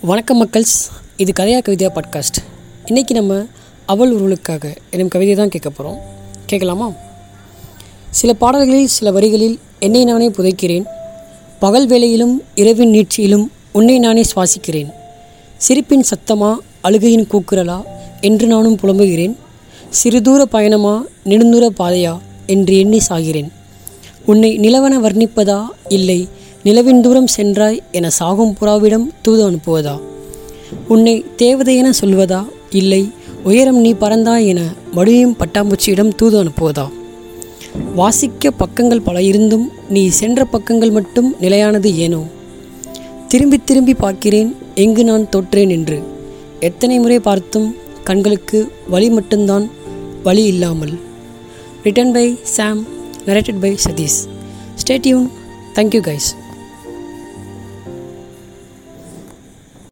வணக்கம் மக்கள்ஸ். இது கதையா கவிதையா பாட்காஸ்ட் இன்றைக்கி நம்ம அவள் உருளுக்காக எனும் கவிதை தான் கேட்க போகிறோம் கேட்கலாமா? சில பாடல்களில் சில வரிகளில் என்னை நானே புதைக்கிறேன். பகல் வேளையிலும் இரவின் நீட்சியிலும் உன்னை நானே சுவாசிக்கிறேன். சிரிப்பின் சத்தமா அழுகையின் கூக்குரலா என்று நானும் புலம்புகிறேன். சிறுதூர பயணமா நெடுந்தூர பாதையா என்று எண்ணி சாகிறேன். உன்னை நிலவன வர்ணிப்பதா இல்லை நிலவின் தூரம் சென்றாய் என சாகும் புறாவிடம் தூது அனுப்புவதா? உன்னை தேவதை என சொல்வதா? இல்லை உயரம் நீ பறந்தாய் என மடியும் பட்டாம்பூச்சியிடம் தூது அனுப்புவதா? வாசிக்க பக்கங்கள் பல இருந்தும் நீ சென்ற பக்கங்கள் மட்டும் நிலையானது ஏனோ? திரும்பி திரும்பி பார்க்கிறேன் எங்கு நான் தோற்றேன் என்று. எத்தனை முறை பார்த்தும் கண்களுக்கு வலி மட்டும்தான் வழி இல்லாமல். Written by Sam narrated by Satish stay tuned thank you guys